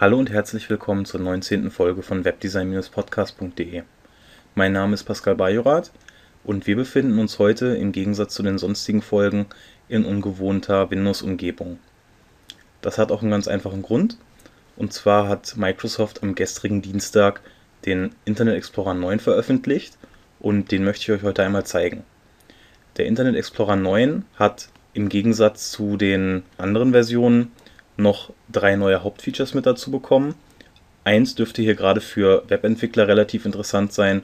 Hallo und herzlich willkommen zur 19. Folge von webdesign-podcast.de. Mein Name ist Pascal Bajorath und wir befinden uns heute im Gegensatz zu den sonstigen Folgen in ungewohnter Windows-Umgebung. Das hat auch einen ganz einfachen Grund. Und zwar hat Microsoft am gestrigen Dienstag den Internet Explorer 9 veröffentlicht und den möchte ich euch heute einmal zeigen. Der Internet Explorer 9 hat im Gegensatz zu den anderen Versionen noch drei neue Hauptfeatures mit dazu bekommen. Eins dürfte hier gerade für Webentwickler relativ interessant sein.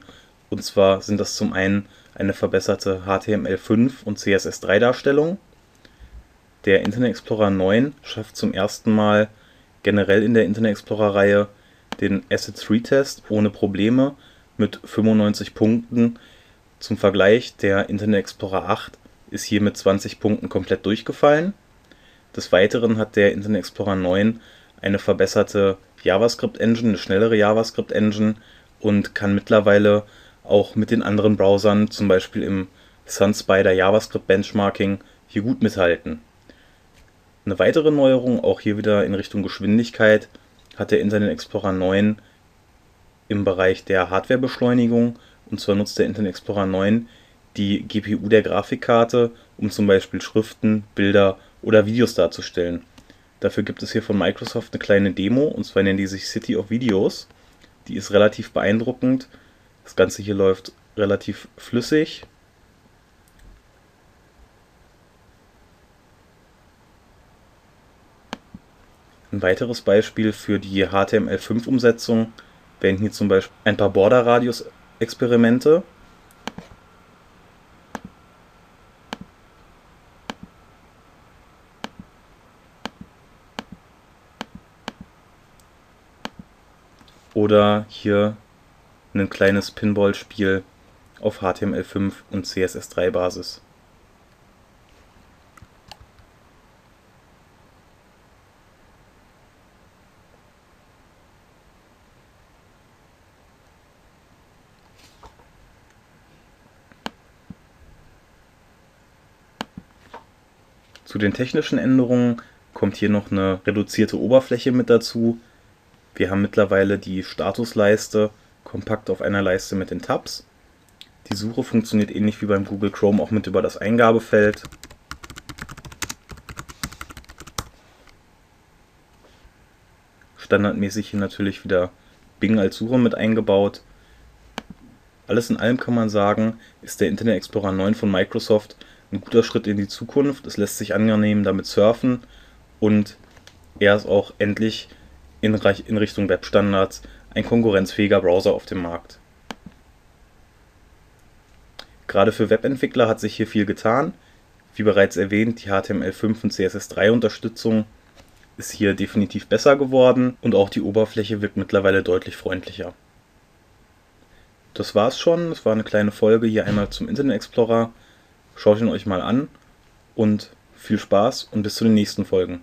Und zwar sind das zum einen eine verbesserte HTML5 und CSS3 Darstellung. Der Internet Explorer 9 schafft zum ersten Mal generell in der Internet Explorer Reihe den Asset Retest ohne Probleme mit 95 Punkten. Zum Vergleich, der Internet Explorer 8 ist hier mit 20 Punkten komplett durchgefallen. Des Weiteren hat der Internet Explorer 9 eine verbesserte JavaScript-Engine, eine schnellere JavaScript-Engine und kann mittlerweile auch mit den anderen Browsern, zum Beispiel im SunSpider JavaScript Benchmarking, hier gut mithalten. Eine weitere Neuerung, auch hier wieder in Richtung Geschwindigkeit, hat der Internet Explorer 9 im Bereich der Hardwarebeschleunigung. Und zwar nutzt der Internet Explorer 9 die GPU der Grafikkarte, um zum Beispiel Schriften, Bilder oder Videos darzustellen. Dafür gibt es hier von Microsoft eine kleine Demo, und zwar nennen die sich City of Videos. Die ist relativ beeindruckend. Das Ganze hier läuft relativ flüssig. Ein weiteres Beispiel für die HTML5-Umsetzung wären hier zum Beispiel ein paar Border-Radius-Experimente. Oder hier ein kleines Pinball-Spiel auf HTML5 und CSS3 Basis. Zu den technischen Änderungen kommt hier noch eine reduzierte Oberfläche mit dazu, wir haben mittlerweile die Statusleiste kompakt auf einer Leiste mit den Tabs. Die Suche funktioniert ähnlich wie beim Google Chrome auch mit über das Eingabefeld. Standardmäßig hier natürlich wieder Bing als Suche mit eingebaut. Alles in allem kann man sagen, ist der Internet Explorer 9 von Microsoft ein guter Schritt in die Zukunft. Es lässt sich angenehm damit surfen und er ist auch endlich in, Richtung Webstandards ein konkurrenzfähiger Browser auf dem Markt. Gerade für Webentwickler hat sich hier viel getan. Wie bereits erwähnt, die HTML5 und CSS3 Unterstützung ist hier definitiv besser geworden und auch die Oberfläche wirkt mittlerweile deutlich freundlicher. Das war's schon. Das war eine kleine Folge hier einmal zum Internet Explorer. Schaut ihn euch mal an und viel Spaß und bis zu den nächsten Folgen.